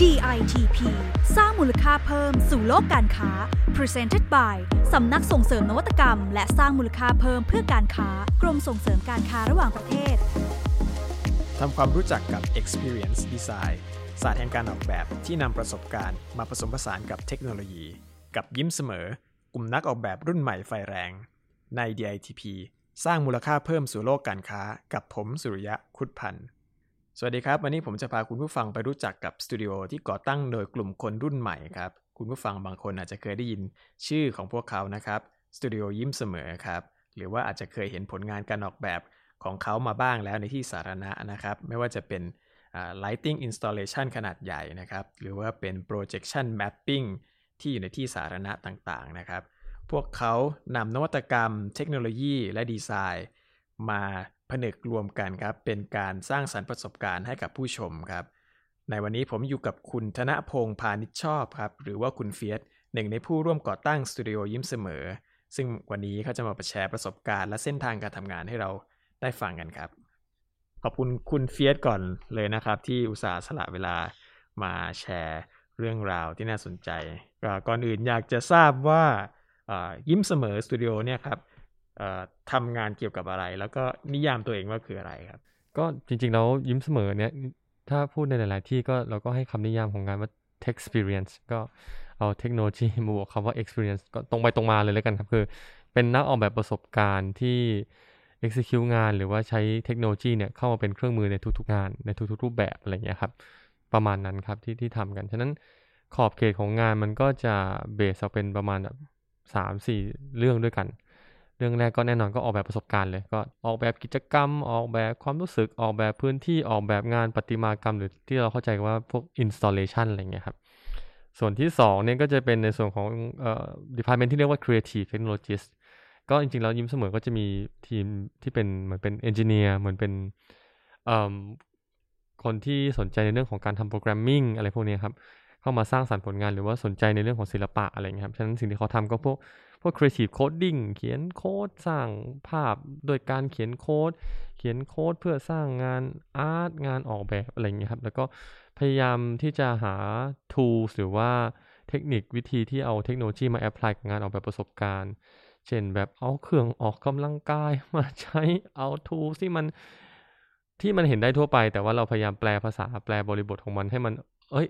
DITP สร้างมูลค่าเพิ่มสู่โลกการค้า Presented by สำนักส่งเสริมนวัตกรรม และสร้างมูลค่าเพิ่มเพื่อการค้ากรมส่งเสริมการค้าระหว่างประเทศทำความรู้จักกับ Experience Design ศาสตร์แห่งการออกแบบที่นำประสบการณ์มาผสมผสานกับเทคโนโลยี กับยิ้มเสมอ กลุ่มนักออกแบบรุ่นใหม่ไฟแรง ใน DITP สร้างมูลค่าเพิ่มสู่โลกการค้า กับผมสุริยะคุดพันธ์ สวัสดีครับ วันนี้ผมจะพาคุณผู้ฟังไปรู้จักกับสตูดิโอที่ก่อตั้งโดยกลุ่มคนรุ่นใหม่ครับ คุณผู้ฟังบางคนอาจจะเคยได้ยินชื่อของพวกเขานะครับสตูดิโอยิ้มเสมอครับ หรือว่าอาจจะเคยเห็นผลงานการออกแบบของเขามาบ้างแล้วในที่สาธารณะนะครับ ไม่ว่าจะเป็น lighting installation ขนาดใหญ่นะครับ หรือว่าเป็น projection mapping ที่อยู่ในที่สาธารณะต่างๆนะครับ พวกเขานำนวัตกรรม เทคโนโลยีและดีไซน์ มา ผนึกรวมกันครับ เป็นการสร้างสรรค์ประสบการณ์ให้กับผู้ชมครับ ในวันนี้ผมอยู่กับคุณธนพงษ์พานิชชอบครับ หรือว่าคุณเฟียสหนึ่งในผู้ร่วมก่อตั้งสตูดิโอยิ้มเสมอ ซึ่งวันนี้เขาจะมาแชร์ประสบการณ์และเส้นทางการทำงานให้เราได้ฟังกันครับ ขอบคุณคุณเฟียสก่อนเลยนะครับ ที่อุตส่าห์สละเวลามาแชร์เรื่องราวที่น่าสนใจ ก่อนอื่นอยากจะทราบว่ายิ้มเสมอสตูดิโอเนี่ยครับ ทำงานเกี่ยวกับอะไร แล้วก็นิยามตัวเองว่าคืออะไรครับ ก็จริงๆแล้วยิ้มเสมอเนี่ยถ้าพูดในหลาย ๆ ที่ก็เราก็ให้คำนิยามของงานว่า tech experience ก็เอาเทคโนโลยีมาบวกคำว่า experience ก็ตรงไปตรงมาเลยแล้วกันครับ คือ เป็นนักออกแบบประสบการณ์ที่ execute งาน หรือว่าใช้เทคโนโลยีเนี่ยเข้ามาเป็นเครื่องมือในทุก ๆ งาน ในทุก ๆ รูปแบบอะไรเงี้ยครับ ประมาณนั้นครับที่ที่ทำกัน ฉะนั้นขอบเขตของงานมันก็จะเบสออกเป็นประมาณแบบสามสี่เรื่องด้วยกัน รื่องแรกก็แน่นอนก็ออกแบบประสบการณ์เลยก็ออกแบบกิจกรรม ออกแบบความรู้สึกออกแบบพื้นที่ออกแบบงานประติมากรรม หรือที่เราเข้าใจว่าพวก installation อะไรเงี้ยครับส่วนที่2เนี่ยก็จะเป็นในส่วนของเอ่อ department ที่เรียกว่า creative technologist ก็จริงๆแล้วยิ้มเสมอก็จะมีทีมที่เป็นเหมือนเป็นเอนจิเนียร์เหมือนเป็นคนที่สนใจในเรื่องของการทำ programming อะไรพวกนี้ครับเข้ามาสร้างสรรค์ผลงานหรือว่าสนใจในเรื่องของศิลปะอะไรเงี้ยครับฉะนั้นสิ่งที่เขาทำก็พวก พวก creative coding เขียนโค้ดสร้างภาพโดยการเขียนโค้ด เขียนโค้ดเพื่อสร้างงาน art งานออกแบบอะไรเงี้ยครับ แล้วก็พยายามที่จะหา tools หรือว่าเทคนิควิธีที่เอาเทคโนโลยีมา apply กับงานออกแบบประสบการณ์ เช่นแบบเอาเครื่องออกกำลังกายมาใช้เอา tools ที่มันที่มันเห็นได้ทั่วไป แต่ว่าเราพยายามแปลภาษาแปลบริบทของมันให้มัน เอ้ย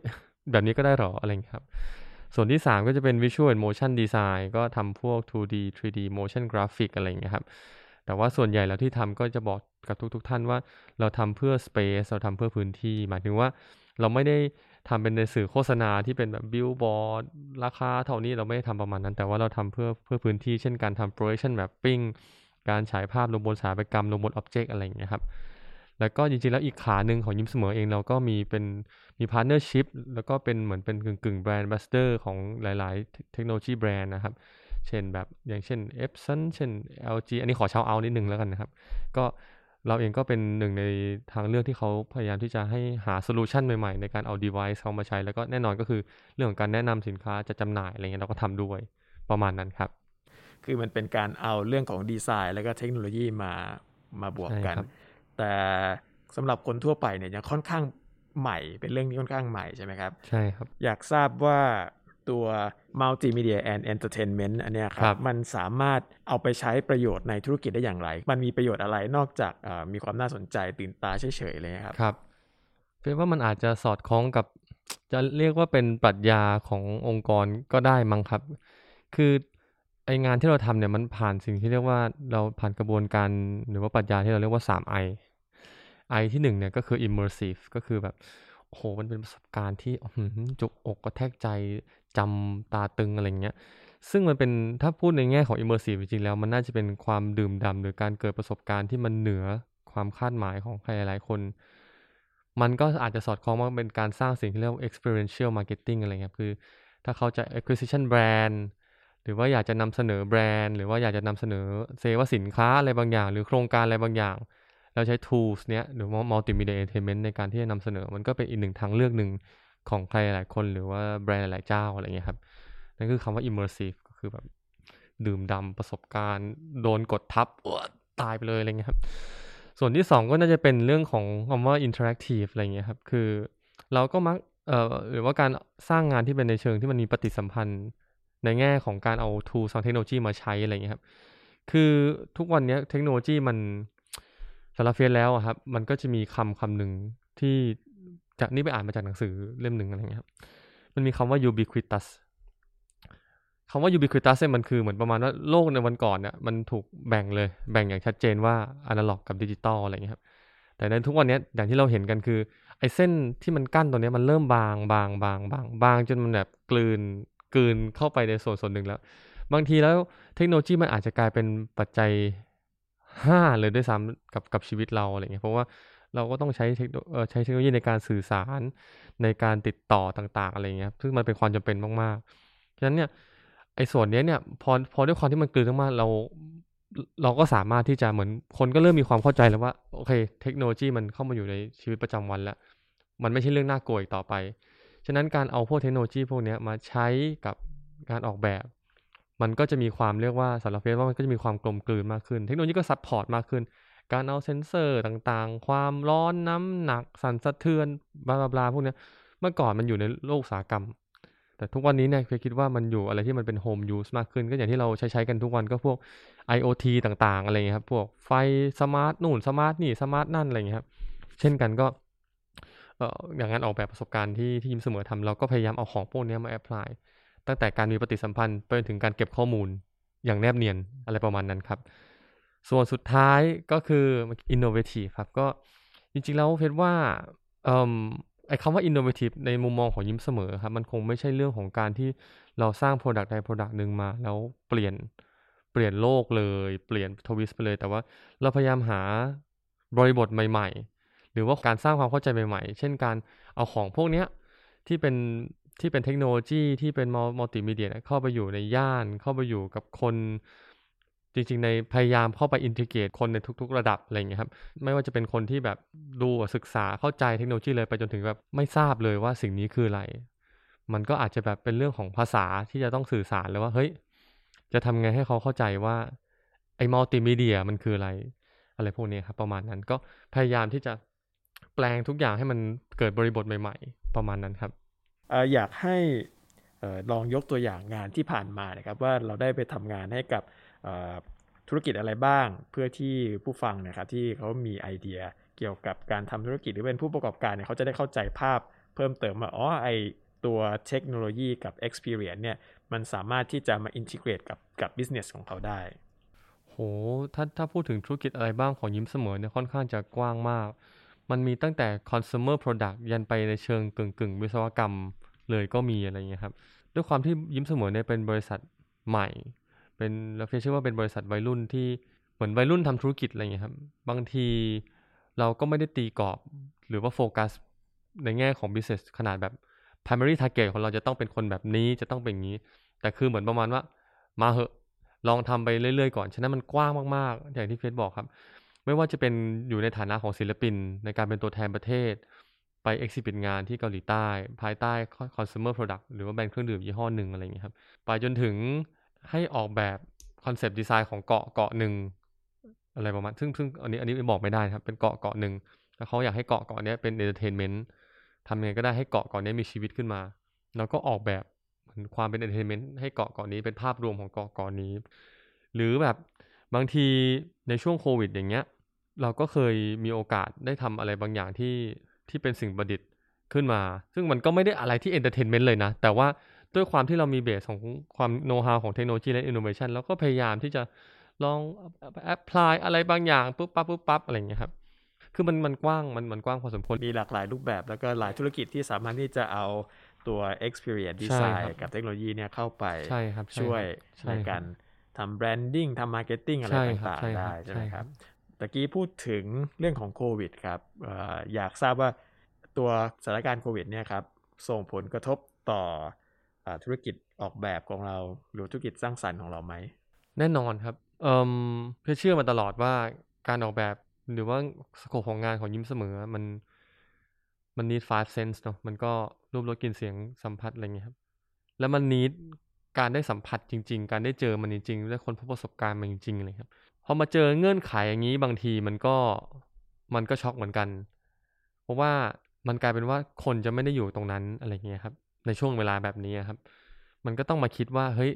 แบบนี้ก็ได้หรออะไรเงี้ยครับ ส่วนที่ 3 ก็จะเป็น Visual and Motion Design ก็ทำพวก 2D 3D motion graphic อะไรเงี้ยครับ แต่ว่าส่วนใหญ่แล้วที่ทำก็จะบอกกับทุกๆทท่านว่าเราทำเพื่อ space เราทำเพื่อพื้นที่ หมายถึงว่าเราไม่ได้ทำเป็นในสื่อโฆษณาที่เป็นแบบบิลบอร์ดราคาเท่านี้เราไม่ได้ทำประมาณนั้น แต่ว่าเราทำเพื่อเพื่อพื้นที่ เช่นการทำ projection mapping การฉายภาพลงบนสถาปัตยกรรมลงบน object อะไรอย่างเงี้ยครับ แล้วก็จริงๆแล้วอีกขาหนึ่งของยิ้มเสมอเองเราก็มีเป็นมี partnership แล้วก็เป็นเหมือนเป็นกึ่งกึ่ง brand ambassador ของหลายๆ technology brand นะครับ เช่นแบบอย่างเช่น Epson เช่น LG อันนี้ขอ shout out นิดนึงแล้วกันนะครับ ก็เราเองก็เป็นหนึ่งในทางเลือกที่เขาพยายามที่จะให้หา solution ใหม่ๆ ในการเอา device เข้ามาใช้ แล้วก็แน่นอนก็คือเรื่องของการแนะนำสินค้าจัดจำหน่ายอะไรเงี้ยเราก็ทำด้วยประมาณนั้นครับ คือมันเป็นการเอาเรื่องของดีไซน์ แล้วก็เทคโนโลยีมามาบวกกัน แต่สำหรับคนทั่วไปเนี่ยยังค่อนข้างใหม่เป็นเรื่องที่ค่อนข้างใหม่ใช่ไหมครับ ใช่ครับ อยากทราบว่าตัว multimedia and entertainment อันเนี้ยครับ มันสามารถเอาไปใช้ประโยชน์ในธุรกิจได้อย่างไร มันมีประโยชน์อะไรนอกจากมีความน่าสนใจตื่นตาเฉยๆเลยครับครับเป็นว่ามันอาจจะสอดคล้องกับ จะเรียกว่าเป็นปรัชญาขององค์กรก็ได้มั้งครับ คือ ไองานที่เราทำเนี่ยมันผ่านสิ่งที่เรียกว่าเราผ่านกระบวนการหรือว่าปรัชญาที่เราเรียกว่า 3 I I ที่1เนี่ยก็คือ immersive ก็คือแบบโอ้โหมันเป็นประสบการณ์ที่จุกอกกระแทกใจจำตาตึงอะไรเงี้ยซึ่งมันเป็นถ้าพูดในแง่ของ immersive จริงๆแล้ว มันน่าจะเป็นความดื่มด่ำหรือการเกิดประสบการณ์ที่มันเหนือความคาดหมายของใครหลายคน มันก็อาจจะสอดคล้องว่าเป็นการสร้างสิ่งที่เรียกว่า experiential marketing อะไรเงี้ยคือ ถ้าเขาจะ acquisition brand หรือว่าอยากจะนำเสนอแบรนด์ หรือว่าอยากจะนำเสนอเซว่าสินค้าอะไรบางอย่าง หรือโครงการอะไรบางอย่าง เราใช้ tools เนี้ยหรือว่า multimedia entertainment ในการที่จะนำเสนอ มันก็เป็นอีกหนึ่งทางเลือกหนึ่งของใครหลายคนหรือว่าแบรนด์หลายเจ้าอะไรเงี้ยครับ นั่นคือคำว่า immersive ก็คือแบบดื่มดำประสบการณ์ โดนกดทับตายไปเลยอะไรเงี้ยครับ ส่วนที่ 2 ก็น่าจะเป็นเรื่องของคำว่า interactive อะไรเงี้ยครับ คือเราก็มักเอ่อหรือว่าการสร้างงานที่เป็นในเชิงที่มันมีปฏิสัมพันธ์ ในแง่ของการเอา tools ทางเทคโนโลยีมาใช้อะไรเงี้ยครับ คือทุกวันนี้เทคโนโลยีมันสารเฟียแล้วอะครับ มันก็จะมีคำคำหนึ่งที่จากนี่ไปอ่านมาจากหนังสือเล่มหนึ่งอะไรเงี้ยครับ มันมีคำว่า ubiquitous คำว่า ubiquitous เนี่ยมันคือเหมือนประมาณว่าโลกในวันก่อนเนี่ยมันถูกแบ่งเลยแบ่งอย่างชัดเจนว่าอนาล็อกกับดิจิตอลอะไรเงี้ยครับแต่ในทุกวันนี้อย่างที่เราเห็นกันคือไอ้เส้นที่มันกั้นตัวนี้มันเริ่มบางบางบางบางบางจนมันแบบกลืน กืนเข้าไปในส่วนส่วนหนึ่งแล้ว บางทีแล้วเทคโนโลยีมันอาจจะกลายเป็นปัจจัยห้าเลยด้วยซ้ำกับกับชีวิตเราอะไรเงี้ยเพราะว่าเราก็ต้องใช้เทคโนใช้เทคโนโลยีในการสื่อสารในการติดต่อต่างๆอะไรเงี้ยซึ่งมันเป็นความจำเป็นมากๆ ฉะนั้นเนี่ยไอ้ส่วนนี้เนี่ยพอพอด้วยความที่มันกลืนมากเราเราก็สามารถที่จะเหมือนคนก็เริ่มมีความเข้าใจแล้วว่าโอเค เทคโนโลยีมันเข้ามาอยู่ในชีวิตประจำวันแล้ว มันไม่ใช่เรื่องน่ากลัวอีกต่อไป ฉะนั้นการเอาพวกเทคโนโลยีพวกนี้มาใช้กับการออกแบบ มันก็จะมีความเรียกว่าสารเพศว่ามันก็จะมีความกลมกลืนมากขึ้น เทคโนโลยีก็ support มากขึ้น การเอาเซนเซอร์ต่างๆ ความร้อนน้ำหนัก สั่นสะเทือนblah blah พวกนี้เมื่อก่อนมันอยู่ในโลกอุตสาหกรรม แต่ทุกวันนี้เนี่ยเคยคิดว่ามันอยู่อะไรที่มันเป็น home use มากขึ้น ก็อย่างที่เราใช้ใช้กันทุกวันก็พวก IoT ต่างๆ อะไรเงี้ยครับ พวกไฟ smart นู่น smart นี่ smart นั่นอะไรเงี้ยครับ เช่นกันก็ อย่างนั้นออกแบบประสบการณ์ที่ที่ยิ้มเสมอทำเราก็พยายามเอาของพวกนี้มา apply ตั้งแต่การมีปฏิสัมพันธ์ไปถึงการเก็บข้อมูลอย่างแนบเนียนอะไรประมาณนั้นครับ ส่วนสุดท้ายก็คือ innovative ครับ ก็จริงๆแล้วเพชรว่าไอ้คำว่า innovative ในมุมมองของยิ้มเสมอครับ มันคงไม่ใช่เรื่องของการที่เราสร้าง product ใด product หนึ่งมา แล้วเปลี่ยนเปลี่ยนโลกเลย เปลี่ยนทวิสไปเลย แต่ว่าเราพยายามหาบริบทใหม่ ๆ หรือว่าการสร้างความเข้าใจใหม่ๆ เช่นการเอาของพวกนี้ที่เป็นที่เป็นเทคโนโลยีที่เป็นมัลติมีเดียเข้าไปอยู่ในย่าน เข้าไปอยู่กับคนจริงๆ ในพยายามเข้าไปอินทิเกรตคนในทุกๆ ระดับอะไรเงี้ยครับ ไม่ว่าจะเป็นคนที่แบบดูศึกษาเข้าใจเทคโนโลยีเลยไปจนถึงแบบไม่ทราบเลยว่าสิ่งนี้คืออะไร มันก็อาจจะแบบเป็นเรื่องของภาษาที่จะต้องสื่อสารเลยว่า เฮ้ย จะทำไงให้เขาเข้าใจว่า ไอ้มัลติมีเดียมันคืออะไร อะไรพวกนี้ครับ ประมาณนั้นก็พยายามที่จะ แปลงทุกอย่างให้มันเกิดบริบทใหม่ ๆ ประมาณนั้นครับอยากให้ลองยกตัวอย่างงานที่ผ่านมานะครับ ว่าเราได้ไปทำงานให้กับธุรกิจอะไรบ้าง เพื่อที่ผู้ฟังนะครับที่เขามีไอเดียเกี่ยวกับการทำธุรกิจหรือเป็นผู้ประกอบการเนี่ยเขาจะได้เข้าใจภาพเพิ่มเติมว่าอ๋อไอตัวเทคโนโลยีกับ experience เนี่ยมันสามารถที่จะมาอินทิเกรตกับกับ business ของเขาได้ โห ถ้าถ้าพูดถึงธุรกิจอะไรบ้างของยิ้มเสมอเนี่ยค่อนข้างจะกว้างมาก มันมีตั้งแต่ consumer product ยันไปในเชิงกึ่งกึ่งวิศวกรรมเลยก็มีอะไรเงี้ยครับ ด้วยความที่ยิ้มเสมอเนี่ยเป็นบริษัทใหม่ เป็นเราเชื่อว่าเป็นบริษัทวัยรุ่นที่เหมือนวัยรุ่นทำธุรกิจอะไรเงี้ยครับ บางทีเราก็ไม่ได้ตีกรอบหรือว่าโฟกัสในแง่ของ business ขนาดแบบ primary target ของเราจะต้องเป็นคนแบบนี้จะต้องเป็นอย่างนี้ แต่คือเหมือนประมาณว่า มาเหอะลองทำไปเรื่อยๆก่อน ฉะนั้นมันกว้างมากๆ อย่างที่เฟซบอกครับ ไม่ว่าจะเป็นอยู่ในฐานะของศิลปิน ในการเป็นตัวแทนประเทศ ไป exhibit งานที่เกาหลีใต้ ภายใต้ consumer product หรือว่าแบรนด์เครื่องดื่มยี่ห้อหนึ่งอะไรอย่างนี้ครับ ไปจนถึงให้ออกแบบ concept design ของเกาะเกาะหนึ่งอะไรประมาณ ซึ่งซึ่งอันนี้อันนี้บอกไม่ได้ครับ เป็นเกาะเกาะหนึ่งแล้วเขาอยากให้เกาะเกาะนี้เป็น entertainment ทำยังไงก็ได้ให้เกาะเกาะนี้มีชีวิตขึ้นมา แล้วก็ออกแบบความเป็น entertainment ให้เกาะเกาะนี้เป็นภาพรวมของเกาะเกาะนี้ หรือแบบบางทีในช่วงโควิดอย่างเงี้ย เราก็เคยมีโอกาสได้ทำอะไรบางอย่างที่ที่เป็นสิ่งประดิษฐ์ขึ้นมา ซึ่งมันก็ไม่ได้อะไรที่ entertainment เลยนะ แต่ว่าด้วยความที่เรามี base ของความ know-how ของเทคโนโลยีและอินโนเวชันเราก็พยายามที่จะลอง apply อะไรบางอย่างปุ๊บปั๊บปุ๊บปั๊บอะไรอย่างเงี้ยครับ คือมันมันกว้างมันมันกว้างพอสมควร มีหลากหลายรูปแบบแล้วก็หลายธุรกิจที่สามารถที่จะเอาตัว experience design กับเทคโนโลยีเนี่ยเข้าไปช่วยในการทำ branding ทำ marketing อะไรต่างๆได้ใช่ไหมครับ ตะกี้พูดถึงเรื่องของโควิดครับอยากทราบว่าตัวสถานการณ์โควิดเนี่ยครับส่งผลกระทบต่อธุรกิจออกแบบของเรา หรือธุรกิจสร้างสรรค์ของเราไหม แน่นอนครับเอ่อเพื่อเชื่อมาตลอดว่าการออกแบบหรือว่า scope ของงานของยิ้มเสมอมันมัน need five sense เนาะมันก็รูปรสกลิ่นเสียงสัมผัสอะไรเงี้ยครับ แล้วมัน need การได้สัมผัสจริง ๆ การได้เจอมันจริงๆได้คนพบประสบการณ์มันจริงๆเลยครับ พอมาเจอเงื่อนไขอย่างนี้บางทีมันก็มันก็ช็อกเหมือนกัน เพราะว่ามันกลายเป็นว่าคนจะไม่ได้อยู่ตรงนั้นอะไรเงี้ยครับ ในช่วงเวลาแบบนี้ครับ มันก็ต้องมาคิดว่า เฮ้ย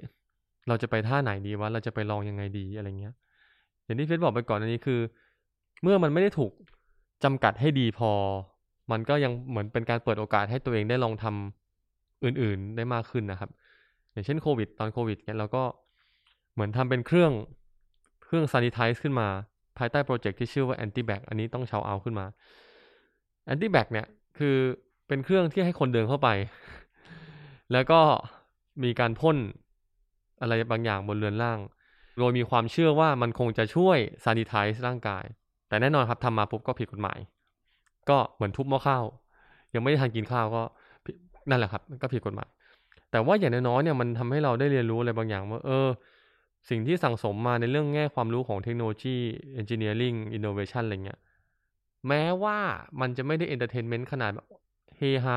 เราจะไปท่าไหนดีวะเราจะไปลองยังไงดีอะไรเงี้ย อย่างที่เฟซบอกไปก่อนอันนี้คือ เมื่อมันไม่ได้ถูกจำกัดให้ดีพอ มันก็ยังเหมือนเป็นการเปิดโอกาสให้ตัวเองได้ลองทำอื่นๆได้มากขึ้นนะครับ อย่างเช่นโควิด ตอนโควิดเนี่ยเราก็เหมือนทำเป็นเครื่อง เครื่องซานิทายขึ้นมา ภายใต้โปรเจกต์ที่ชื่อว่า anti bac อันนี้ต้องชาวเอาขึ้นมา anti bac เนี่ยคือเป็นเครื่องที่ให้คนเดินเข้าไป แล้วก็มีการพ่นอะไรบางอย่างบนเรือนร่าง โดยมีความเชื่อว่ามันคงจะช่วย sanitize ร่างกาย แต่แน่นอนครับทำมาปุ๊บก็ผิดกฎหมาย ก็เหมือนทุบหม้อข้าว ยังไม่ได้ทานกินข้าวก็นั่นแหละครับ ก็ผิดกฎหมาย แต่ว่าอย่างน้อยๆเนี่ยมันทำให้เราได้เรียนรู้อะไรบางอย่างว่า เออ สิ่งที่สั่งสมมาในเรื่องแง่ความรู้ของเทคโนโลยี engineering innovation อะไรเงี้ย แม้ว่ามันจะไม่ได้ entertainment ขนาดเฮฮา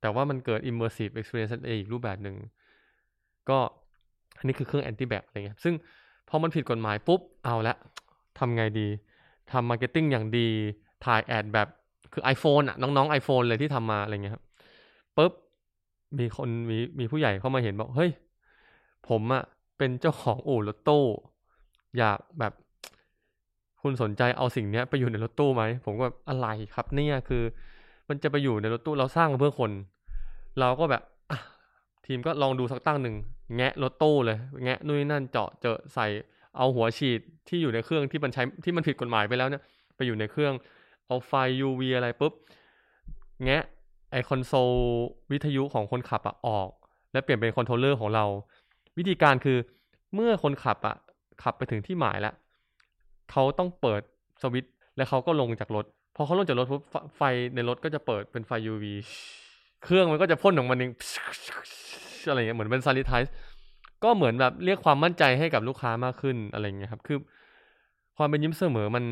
แต่ว่ามันเกิด immersive experience เองอีกรูปแบบหนึ่ง ก็อันนี้คือเครื่อง anti bac อะไรเงี้ย ซึ่งพอมันผิดกฎหมายปุ๊บ เอาละทำไงดีทำ marketing อย่างดี ถ่าย ad แบบคือ iPhone อะน้องๆ iPhone เลยที่ทำมาอะไรเงี้ยครับปุ๊บมีคนมีมีผู้ใหญ่เข้ามาเห็นบอก เฮ้ย ผมอะ เป็นเจ้าของอู่รถตู้อยากแบบ คุณสนใจเอาสิ่งเนี้ยไปอยู่ในรถตู้ไหมผมก็แบบอะไรครับเนี่ยคือ มันจะไปอยู่ในรถตู้เราสร้างเพื่อคน เราก็แบบทีมก็ลองดูสักตั้งหนึ่งแงะรถตู้เลย แงะนู่นนั่นเจาะเจอใส่เอาหัวฉีดที่อยู่ในเครื่องที่มันใช้ที่มันผิดกฎหมายไปแล้วเนี่ยไปอยู่ในเครื่องเอาไฟ UV อะไรปุ๊บแงะไอคอนโซลวิทยุของคนขับอะออก แล้วเปลี่ยนเป็น controller ของเรา วิธีการคือเมื่อคนขับอะขับไปถึงที่หมายแล้วเขาต้องเปิดสวิตช์แล้วเขาก็ลงจากรถพอเขาลงจากรถปุ๊บไฟในรถก็จะเปิดเป็นไฟ UV เครื่องมันก็จะพ่นออกมาเองอะไรเงี้ยเหมือนเป็น sanitize ก็เหมือนแบบเรียกความมั่นใจให้กับลูกค้ามากขึ้นอะไรเงี้ยครับ คือความเป็นยิ้มเสมอมัน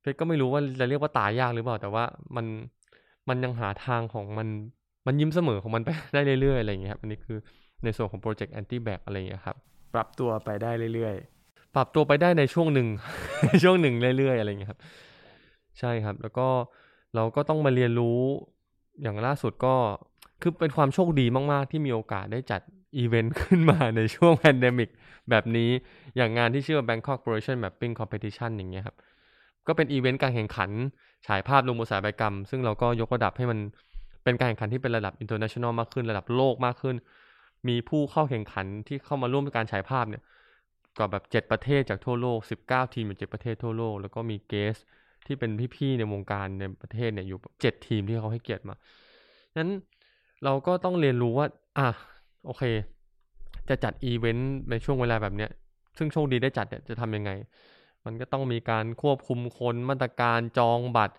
เฟสก็ไม่รู้ว่าจะเรียกว่าตายยากหรือเปล่า แต่ว่ามันมันยังหาทางของมันมันยิ้มเสมอของมันไปได้เรื่อยๆอะไรเงี้ยครับอันนี้คือ ในส่วนของโปรเจกต์ anti-bac อะไรเงี้ยครับ ปรับตัวไปได้เรื่อยๆ ปรับตัวไปได้ในช่วงหนึ่ง ช่วงหนึ่งเรื่อยๆ อะไรเงี้ยครับ ใช่ครับ แล้วก็เราก็ต้องมาเรียนรู้อย่างล่าสุดก็คือเป็นความโชคดีมาก ๆ ที่มีโอกาสได้จัดอีเวนต์ขึ้นมาในช่วง pandemic แบบนี้อย่างงานที่ชื่อว่า Bangkok Projection Mapping Competition อย่างเงี้ยครับ ก็เป็นอีเวนต์การแข่งขัน ฉายภาพลงบนสถาปัตยกรรม ซึ่งเราก็ยกระดับให้มันเป็นการแข่งขันที่เป็นระดับ international มากขึ้น ระดับโลกมากขึ้น มีผู้เข้าแข่งขันที่เข้ามาร่วมการฉายภาพเนี่ยก็แบบ7ประเทศจากทั่วโลก19ทีมจาก7ประเทศทั่วโลก แล้วก็มี guest ที่เป็นพี่ๆในวงการในประเทศเนี่ยอยู่7ทีมที่เขาให้เกียรติมานั้นเราก็ต้องเรียนรู้ว่า อะโอเค จะจัดอีเวนต์ในช่วงเวลาแบบเนี้ย ซึ่งโชคดีได้จัดเนี่ยจะทำยังไง มันก็ต้องมีการควบคุมคนมาตรการจองบัตร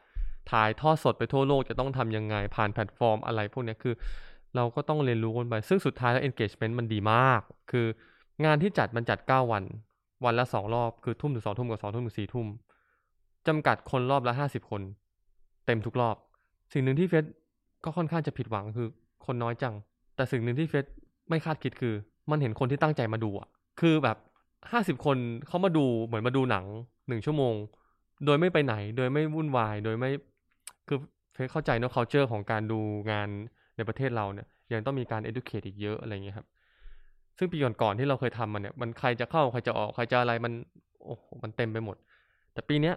ถ่ายทอดสดไปทั่วโลกจะต้องทำยังไงผ่านแพลตฟอร์มอะไรพวกนี้คือ เราก็ต้องเรียนรู้กันไป ซึ่งสุดท้ายแล้ว engagement มันดีมาก คืองานที่จัดมันจัด 9 วัน วันละ 2 รอบ คือทุ่มถึงสองทุ่มกับสองทุ่มถึงสี่ทุ่มจำกัดคนรอบละ 50 คน เต็มทุกรอบ สิ่งหนึ่งที่เฟสก็ค่อนข้างจะผิดหวังคือคนน้อยจัง แต่สิ่งหนึ่งที่เฟสไม่คาดคิดคือ มันเห็นคนที่ตั้งใจมาดูอะ คือแบบห้าสิบคนเขามาดูเหมือนมาดูหนังหนึ่งชั่วโมง โดยไม่ไปไหน โดยไม่วุ่นวาย โดยไม่ คือเฟสเข้าใจเนาะ culture ของการดูงาน ในประเทศเราเนี่ยยังต้องมีการ educate อีกเยอะอะไรเงี้ยครับ ซึ่งปีก่อนๆที่เราเคยทำมันเนี่ย มันใครจะเข้าใครจะออกใครจะอะไรมันโอ้โหมันเต็มไปหมด แต่ปีเนี้ย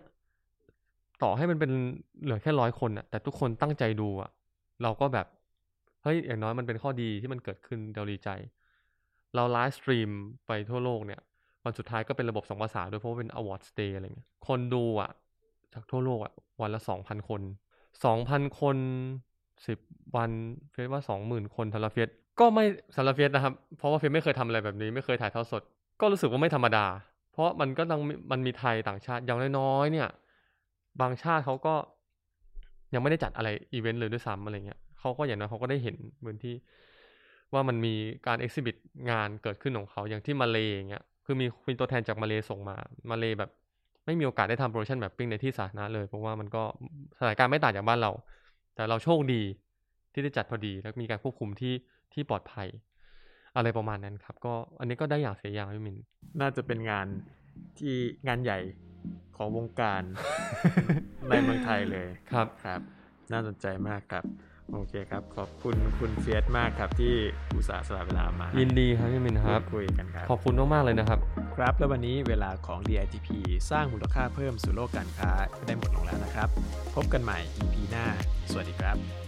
ต่อให้มันเป็นเหลือแค่ร้อยคนอะแต่ทุกคนตั้งใจดูอะเราก็แบบเฮ้ยอย่างน้อยมันเป็นข้อดีที่มันเกิดขึ้นเราดีใจ เรา live stream ไปทั่วโลกเนี่ยวันสุดท้ายก็เป็นระบบสองภาษาด้วยเพราะว่าเป็น award day อะไรเงี้ยคนดูอะจากทั่วโลกอะวันละสองพันคนสองพันคน สิบวันเฟซว่าสองหมื่นคนสำหรับเฟซก็ไม่สำหรับเฟซนะครับ เพราะว่าเฟซไม่เคยทำอะไรแบบนี้ไม่เคยถ่ายทอดสด ก็รู้สึกว่าไม่ธรรมดา เพราะมันก็ต้องมันมีไทยต่างชาติอย่างน้อยๆเนี่ย บางชาติเขาก็ยังไม่ได้จัดอะไรอีเวนต์เลยด้วยซ้ำอะไรเงี้ยเขาก็อย่างน้อยเขาก็ได้เห็นเหมือนที่ว่ามันมีการ exhibit งานเกิดขึ้นของเขาอย่างที่มาเลยอย่างเงี้ยคือมีมีตัวแทนจากมาเลส่งมามาเลยแบบ ไม่มีโอกาสได้ทำโปรโมชั่นแบบปิ้งในที่สาธารณะเลยเพราะว่ามันก็สถานการณ์ไม่ต่างจากบ้านเรา แต่เราโชคดีที่ได้จัดพอดี แล้วมีการควบคุมที่ที่ปลอดภัย อะไรประมาณนั้นครับ ก็อันนี้ก็ได้อย่างเสียอย่างพี่มิน น่าจะเป็นงานที่งานใหญ่ของวงการในเมืองไทยเลยครับครับ น่าสนใจมากครับ โอเคครับ ขอบคุณคุณเฟียสมากครับที่อุตส่าห์สละเวลามา ยินดีครับพี่มินครับพูดคุยกันครับ ขอบคุณมากๆเลยนะครับ ครับ แล้ววันนี้เวลาของ DITP สร้างมูลค่าเพิ่มสู่โลกการค้าได้หมดลงแล้วนะครับ พบกันใหม่ EP หน้า สวัสดีครับ